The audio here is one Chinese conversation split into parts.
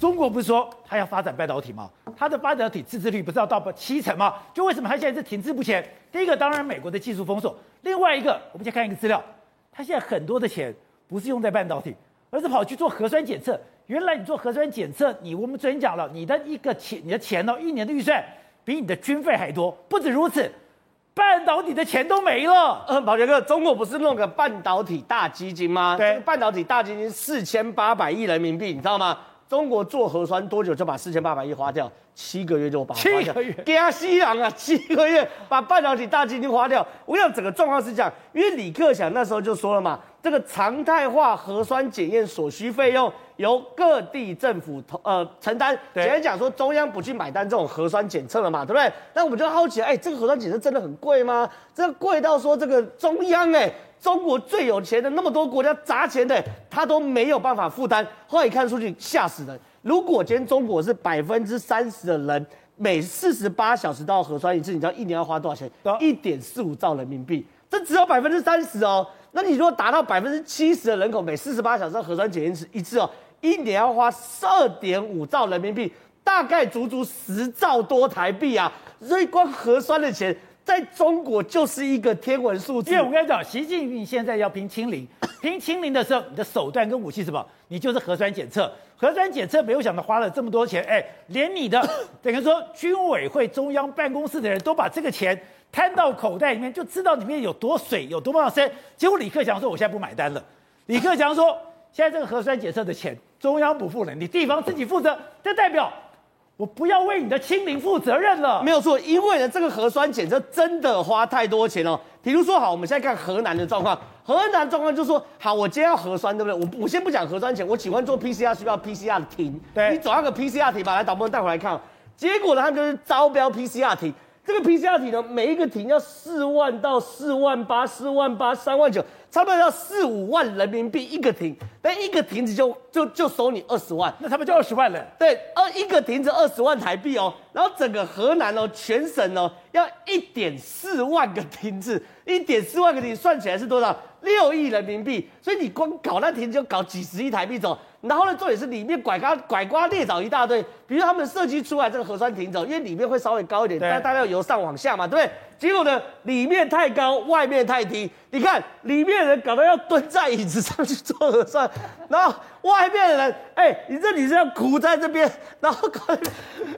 中国不是说他要发展半导体吗？他的半导体自制率不是要到七成吗？就为什么他现在是停滞不前？第一个当然美国的技术封锁，另外一个我们先看一个资料，他现在很多的钱不是用在半导体，而是跑去做核酸检测。原来你做核酸检测，你我们昨天讲了，你的一个钱，你的钱呢，一年的预算比你的军费还多。不止如此，半导体的钱都没了。嗯，宝杰哥，中国不是弄个半导体大基金吗？对，半导体大基金四千八百亿人民币，你知道吗？中国做核酸多久就把四千八百亿花掉？七个月就把它花掉。七个月，惊死人啊！七个月把半导体大基金花掉。我想整个状况是这样，因为李克强那时候就说了嘛，这个常态化核酸检验所需费用由各地政府投呃承担。简单讲说，中央不去买单这种核酸检测了嘛，对不对？那我们就好奇，哎，这个核酸检测真的很贵吗？这个贵到说这个中央哎。中国最有钱的那么多国家砸钱的，他都没有办法负担。后来一看数据，吓死人。如果今天中国是百分之三十的人每四十八小时都要核酸一次，你知道一年要花多少钱？一点四五兆人民币。这只有百分之三十哦。那你如果达到百分之七十的人口每四十八小时核酸检验一次一次哦，一年要花十二点五兆人民币，大概足足十兆多台币啊。所以光核酸的钱。在中国就是一个天文数字。因为我跟你讲，习近平现在要拼清零，拼清零的时候，你的手段跟武器是什么？你就是核酸检测。核酸检测没有想到花了这么多钱，哎，连你的等于说军委会中央办公室的人都把这个钱摊到口袋里面，就知道里面有多水，有多么深。结果李克强说：“我现在不买单了。”李克强说：“现在这个核酸检测的钱，中央不付了，你地方自己负责。”这代表。我不要为你的清零负责任了，没有错，因为呢，这个核酸检测真的花太多钱了。比如说，好，我们现在看河南的状况，河南状况就是说，好，我今天要核酸，对不对？我我先不讲核酸钱，我喜欢做 PCR，需要 PCR 停，对，你找那个 PCR 停吧，来，导播带回来看。结果呢，他们就是招标 PCR 亭，这个 PCR 体呢，每一个亭要四万到四万八，四万八，三万九。差不多要四五万人民币一个亭，但一个亭子就就就收你二十万，那他们就二十万了。对，二一个亭子二十万台币哦，然后整个河南哦，全省哦，要一点四万个亭子，一点四万个亭算起来是多少？六亿人民币。所以你光搞那亭子就搞几十亿台币走，然后呢，重点是里面拐瓜拐瓜裂枣一大堆，比如他们设计出来这个核酸亭走，因为里面会稍微高一点，但大家要由上往下嘛，对不对？结果呢，里面太高，外面太低。你看，里面的人搞得要蹲在椅子上去做核酸，然后外面的人，哎、欸，你这里是要苦在这边，然后搞，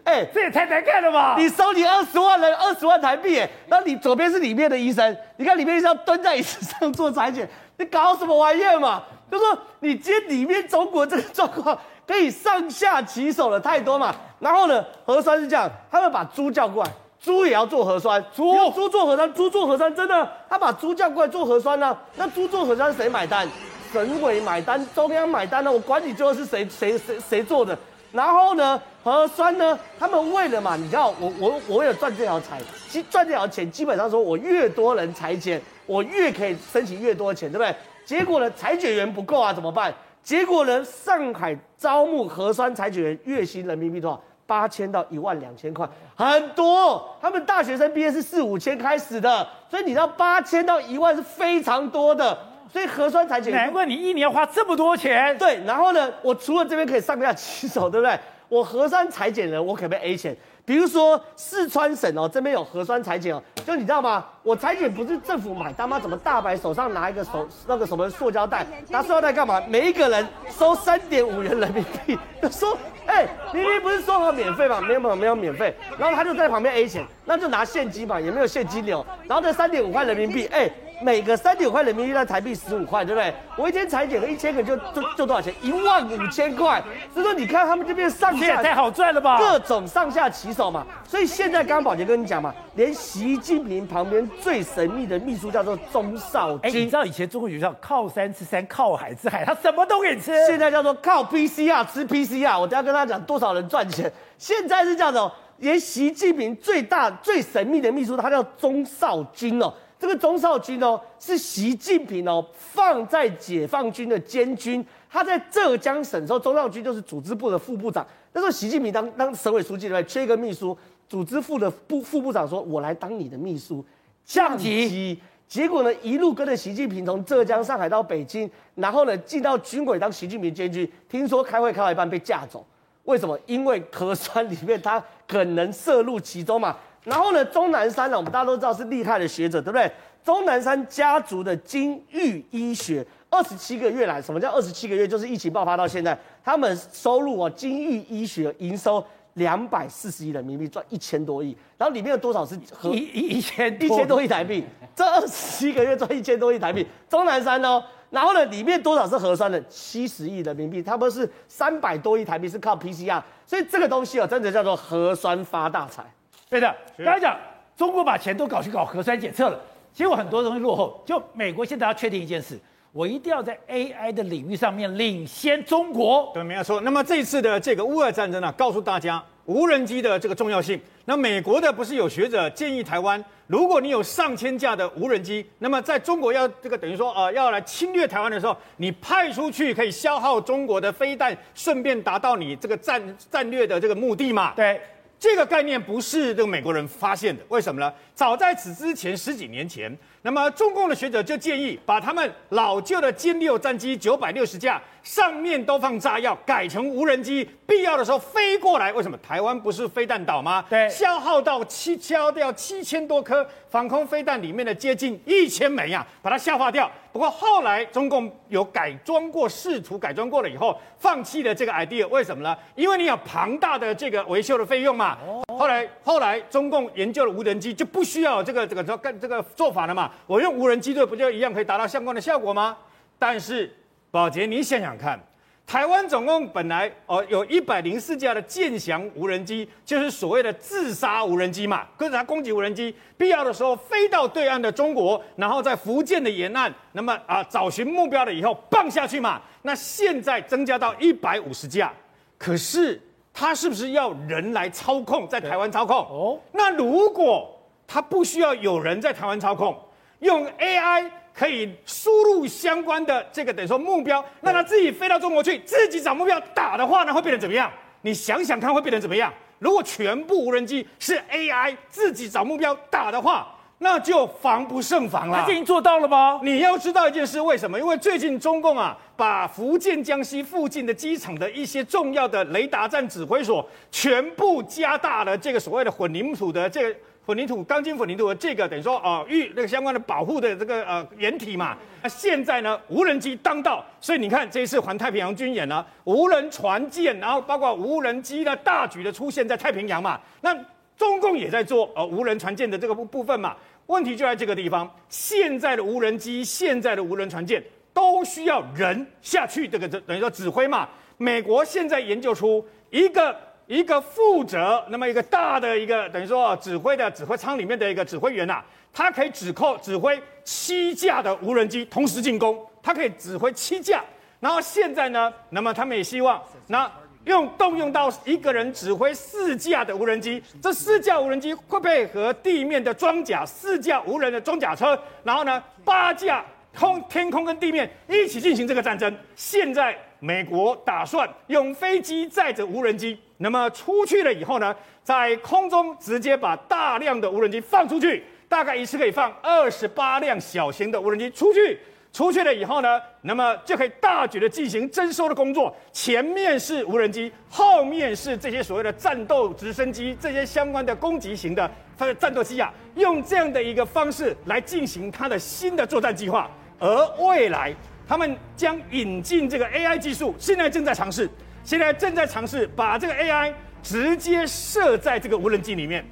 哎、欸，这也太难看了吧？你收你二十万人，二十万台币，哎，然后你左边是里面的医生，你看里面医生要蹲在椅子上做采检，你搞什么玩意儿嘛？就说你今天里面中国这个状况可以上下其手的太多嘛？然后呢，核酸是这样，他们把猪叫过来。猪也要做核酸，猪猪做核酸，猪做核酸，真的，他把猪叫过来做核酸呢、啊？那猪做核酸谁买单？省委买单，中央买单呢？我管你最后是谁谁谁谁做的。然后呢，核酸呢？他们为了嘛，你知道，我我我为了赚这条财，其实赚这条钱，基本上说我越多人采检，我越可以申请越多钱，对不对？结果呢，采检员不够啊，怎么办？结果呢，上海招募核酸采检员，月薪人民币多少？八千到一万两千块，很多。他们大学生毕业是四五千开始的，所以你知道八千到一万是非常多的。所以核酸采检，难怪你一年要花这么多钱。对，然后呢，我除了这边可以上下其手，对不对？我核酸采检人，我可不可以 A 钱？比如说四川省哦，这边有核酸采检哦，就你知道吗？我采检不是政府买单吗？怎么大白手上拿一个手那个什么塑胶袋？拿塑胶袋干嘛？每一个人收三点五元人民币，就说。哎，明明不是说好免费吗？没有没有没有免费，然后他就在旁边 A 钱，那就拿现金嘛，也没有现金流，然后这三点五块人民币，哎。每个三点五块人民币在台币十五块，对不对？我一天裁剪个一千个就就就多少钱？一万五千块。所以说你看他们这边上下太好赚了吧？各种上下其手嘛。所以现在刚刚宝杰跟你讲嘛，连习近平旁边最神秘的秘书叫做钟少金。你知道以前中国有叫靠山吃山，靠海吃海，他什么都给你吃。现在叫做靠 PCR 吃 PCR。我等下跟他讲多少人赚钱。现在是这样子哦，连习近平最大最神秘的秘书，他叫钟少金哦。这个钟少军哦，是习近平哦放在解放军的监军。他在浙江省的时候，钟少军就是组织部的副部长。那时候习近平当当省委书记对？缺一个秘书，组织部的部副部长说：“我来当你的秘书。”降级。结果呢，一路跟着习近平从浙江、上海到北京，然后呢进到军委当习近平监军。听说开会开到一半被架走。为什么？因为核酸里面它可能涉入其中嘛。然后呢，钟南山呢，我们大家都知道是厉害的学者，对不对？钟南山家族的金玉医学，二十七个月来，什么叫二十七个月？就是疫情爆发到现在，他们收入哦，金玉医学营收两百四十亿人民币，赚一千多亿。然后里面有多少是和一一千一千多亿台币？这二十七个月赚一千多亿台币，钟南山哦。然后呢，里面多少是核酸的？七十亿人民币，他们是三百多亿台币是靠 PCR，所以这个东西哦，真的叫做核酸发大财。对的，刚才讲中国把钱都搞去搞核酸检测了，结果很多东西落后。就美国现在要确定一件事，我一定要在 AI 的领域上面领先中国。对，没有错。那么这一次的这个乌俄战争呢、啊，告诉大家无人机的这个重要性。那美国的不是有学者建议台湾，如果你有上千架的无人机，那么在中国要这个等于说呃要来侵略台湾的时候，你派出去可以消耗中国的飞弹，顺便达到你这个战战略的这个目的嘛？对。这个概念不是这个美国人发现的，为什么呢？早在此之前十几年前，那么中共的学者就建议把他们老旧的歼六战机九百六十架上面都放炸药，改成无人机，必要的时候飞过来。为什么？台湾不是飞弹岛吗？对，消耗到七消掉七千多颗防空飞弹里面的接近一千枚呀，把它消化掉。不过后来中共有改装过，试图改装过了以后，放弃了这个 idea。为什么呢？因为你有庞大的这个维修的费用嘛。后来后来中共研究了无人机，就不需要这个这个干这个做法了嘛。我用无人机队不就一样可以达到相关的效果吗？但是宝洁，你想想看。台湾总共本来哦有一百零四架的剑翔无人机，就是所谓的自杀无人机嘛，跟着它攻击无人机，必要的时候飞到对岸的中国，然后在福建的沿岸，那么啊找寻目标了以后放下去嘛。那现在增加到一百五十架，可是它是不是要人来操控，在台湾操控？哦，那如果它不需要有人在台湾操控，用 AI。可以输入相关的这个等于说目标，让他自己飞到中国去，自己找目标打的话呢，会变成怎么样？你想想看，会变成怎么样？如果全部无人机是 AI 自己找目标打的话，那就防不胜防了。他已经做到了吗？你要知道一件事，为什么？因为最近中共啊，把福建江西附近的机场的一些重要的雷达站指挥所，全部加大了这个所谓的混凝土的这个。混凝土、钢筋混凝土的这个等于说啊，预、那个相关的保护的这个呃掩体嘛。那现在呢，无人机当道，所以你看这一次环太平洋军演呢，无人船舰，然后包括无人机的大举的出现在太平洋嘛。那中共也在做呃无人船舰的这个部部分嘛。问题就在这个地方，现在的无人机、现在的无人船舰都需要人下去这个这等于说指挥嘛。美国现在研究出一个。一个负责那么一个大的一个等于说指挥的指挥舱里面的一个指挥员呐、啊，他可以指控指挥七架的无人机同时进攻，他可以指挥七架。然后现在呢，那么他们也希望那用动用到一个人指挥四架的无人机，这四架无人机会配合地面的装甲，四架无人的装甲车，然后呢八架空天空跟地面一起进行这个战争。现在美国打算用飞机载着无人机。那么出去了以后呢，在空中直接把大量的无人机放出去，大概一次可以放二十八辆小型的无人机出去。出去了以后呢，那么就可以大举的进行征收的工作。前面是无人机，后面是这些所谓的战斗直升机，这些相关的攻击型的它的战斗机啊，用这样的一个方式来进行它的新的作战计划。而未来他们将引进这个 AI 技术，现在正在尝试。现在正在尝试把这个 AI 直接设在这个无人机里面，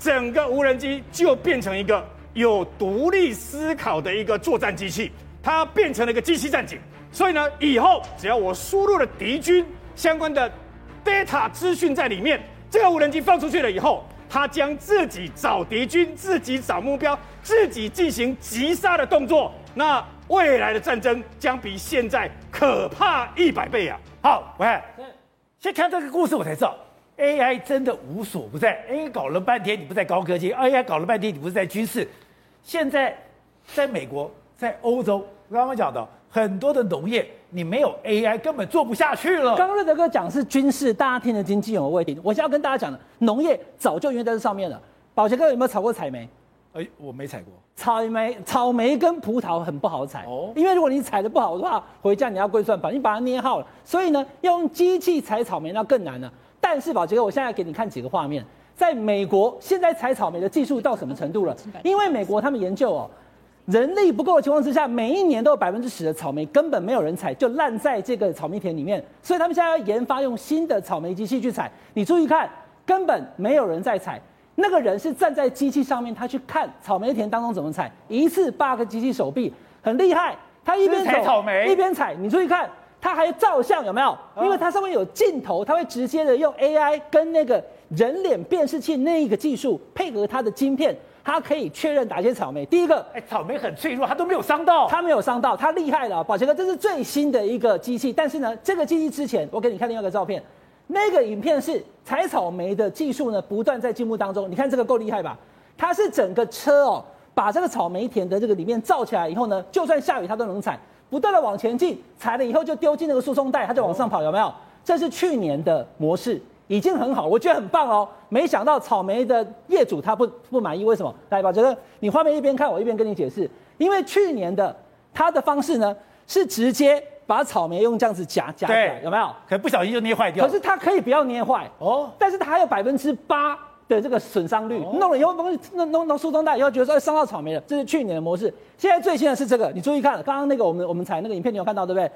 整个无人机就变成一个有独立思考的一个作战机器，它变成了一个机器战警。所以呢，以后只要我输入了敌军相关的 data 资讯在里面，这个无人机放出去了以后，它将自己找敌军，自己找目标，自己进行击杀的动作。那未来的战争将比现在可怕一百倍啊！好，喂，先看这个故事，我才知道 AI 真的无所不在。AI 搞了半天，你不在高科技；AI 搞了半天，你不是在军事。现在在美国，在欧洲，刚刚讲的很多的农业，你没有 AI 根本做不下去了。刚刚瑞德哥讲是军事，大家听得津津有味。我现在要跟大家讲的，农业早就应该在这上面了。宝杰哥有没有炒过采煤？哎，我没采过。草莓、草莓跟葡萄很不好采哦，因为如果你采的不好的话，回家你要跪算盘，你把它捏好了。所以呢，要用机器采草莓那更难了。但是宝杰哥，我现在给你看几个画面，在美国现在采草莓的技术到什么程度了？因为美国他们研究哦，人力不够的情况之下，每一年都有百分之十的草莓根本没有人采，就烂在这个草莓田里面。所以他们现在要研发用新的草莓机器去采。你注意看，根本没有人在采。那个人是站在机器上面，他去看草莓田当中怎么采，一次八个机器手臂，很厉害。他一边采草莓一边采，你注意看，他还照相有没有？因为它上面有镜头，他会直接的用 AI 跟那个人脸辨识器那一个技术配合它的晶片，它可以确认哪些草莓。第一个，哎，草莓很脆弱，它都没有伤到，它没有伤到，它厉害了。宝杰哥，这是最新的一个机器，但是呢，这个机器之前，我给你看另外一个照片。那个影片是采草莓的技术呢，不断在进步当中。你看这个够厉害吧？它是整个车哦，把这个草莓田的这个里面罩起来以后呢，就算下雨它都能采，不断的往前进，采了以后就丢进那个输送带，它就往上跑，有没有？这是去年的模式，已经很好，我觉得很棒哦。没想到草莓的业主他不不满意，为什么？来吧，这个你画面一边看，我一边跟你解释。因为去年的它的方式呢，是直接。把草莓用这样子夹夹起来，有没有？可能不小心就捏坏掉。可是它可以不要捏坏哦，但是它还有百分之八的这个损伤率。弄了以后，弄弄弄输送带以后，觉得说伤到草莓了。这是去年的模式，现在最新的是这个。你注意看，刚刚那个我们我们采那个影片，你有看到对不对？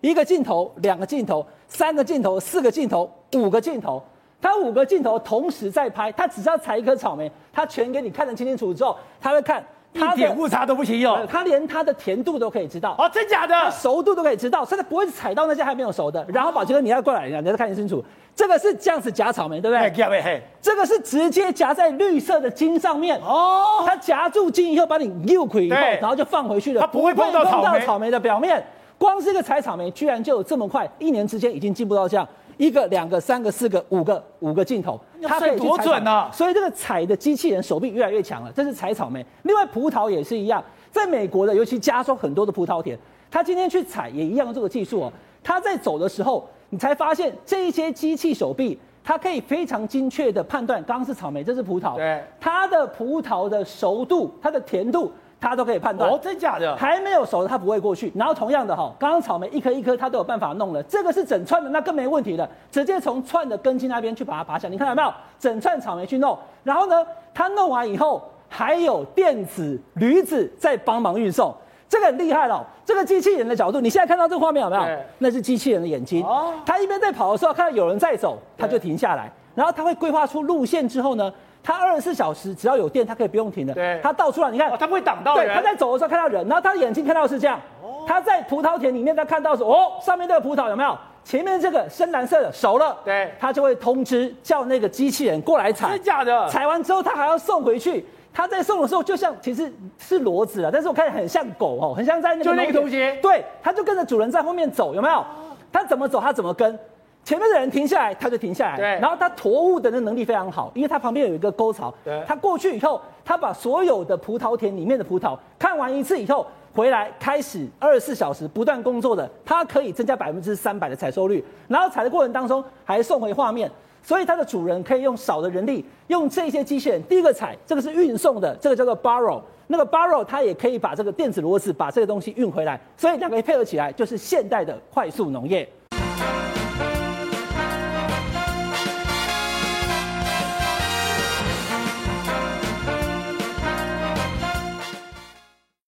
一个镜头，两个镜头，三个镜头，四个镜头，五个镜头，它五个镜头同时在拍。它只是要采一颗草莓，它全给你看得清清楚楚之后，它会看。一点误差都不行哟，他连它的甜度都可以知道哦，真假的？熟度都可以知道，甚至不会踩到那些还没有熟的。然后宝杰哥，你要过来一下，你要看清楚，这个是这样子夹草莓，对不对？这个是直接夹在绿色的茎上面哦，它夹住茎以后把你溜回以后，然后就放回去了，它不会碰到草莓的表面。光是一个采草莓，居然就有这么快，一年之间已经进步到这样。一个、两个、三个、四个、五个、五个镜头，它可以多准呢、啊？所以这个采的机器人手臂越来越强了。这是采草莓，另外葡萄也是一样。在美国的，尤其加州很多的葡萄田，他今天去采也一样用这个技术哦。他在走的时候，你才发现这一些机器手臂，它可以非常精确的判断，刚刚是草莓，这是葡萄，对，它的葡萄的熟度、它的甜度。它都可以判断哦，真假的？还没有熟的，它不会过去。然后同样的哈，刚刚草莓一颗一颗，它都有办法弄了。这个是整串的，那更没问题了，直接从串的根茎那边去把它拔下。你看到没有？整串草莓去弄，然后呢，它弄完以后还有电子驴子在帮忙运送，这个很厉害了。这个机器人的角度，你现在看到这个画面有没有？那是机器人的眼睛。哦，它一边在跑的时候，看到有人在走，它就停下来，然后它会规划出路线之后呢，它二十四小时只要有电，它可以不用停的。对，它到处来，你看，它不会挡到人。对，它在走的时候看到人，然后它的眼睛看到是这样。哦，它在葡萄田里面，它看到是哦，上面这个葡萄有没有？前面这个深蓝色的熟了。对，它就会通知叫那个机器人过来采。真假的？采完之后，它还要送回去。它在送的时候，就像其实是骡子了，但是我看很像狗哦，很像在那个。就那个东西。对，它就跟着主人在后面走，有没有？它怎么走，它怎么跟。前面的人停下来，他就停下来。对，然后他驮物的那能力非常好，因为他旁边有一个沟槽。对，他过去以后，他把所有的葡萄田里面的葡萄看完一次以后，回来开始二十四小时不断工作的，它可以增加百分之三百的采收率。然后采的过程当中还送回画面，所以它的主人可以用少的人力，用这些机器人。第一个采，这个是运送的，这个叫做 barrow，那个 barrow 它也可以把这个电子骡子把这个东西运回来，所以两个配合起来就是现代的快速农业。